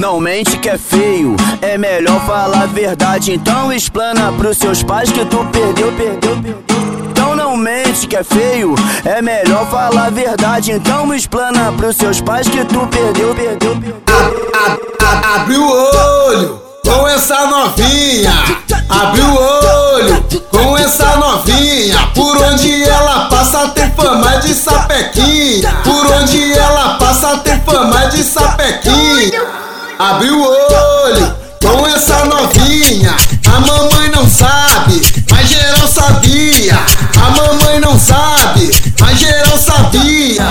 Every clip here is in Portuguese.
Não mente que é feio, é melhor falar a verdade. Então explana pros seus pais que tu perdeu, perdeu, perdeu. Então não mente que é feio, é melhor falar a verdade. Então explana pros seus pais que tu perdeu, perdeu, perdeu. Abre o olho com essa novinha. Abre o olho com essa novinha. Por onde ela passa tem fama de sapequinha. Por onde ela passa tem fama de sapequinha. Abre o olho com essa novinha. A mamãe não sabe, mas geral sabia. A mamãe não sabe, mas geral sabia.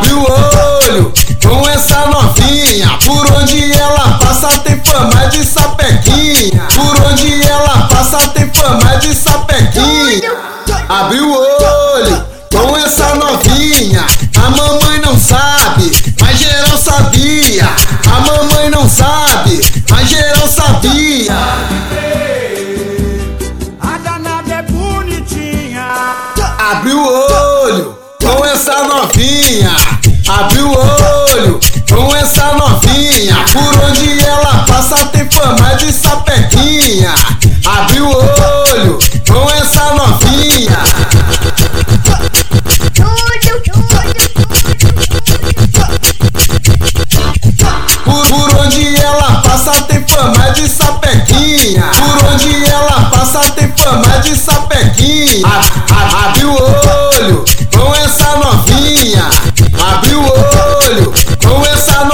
Abre o olho com essa novinha. Por onde ela passa tem fama de sapequinha. Por onde ela passa tem fama de sapequinha. Abre o olho com essa novinha. A mamãe não sabe, mas geral sabia. A mamãe não sabe, mas geral sabia. A danada é bonitinha. Abre o olho com essa novinha. Abre o olho com essa novinha. Por onde ela passa tem fama de sapequinha. Abre o olho com essa novinha. Por, por onde ela passa tem fama de sapequinha. Por onde ela passa tem fama de sapequinha. Abre o olho. sun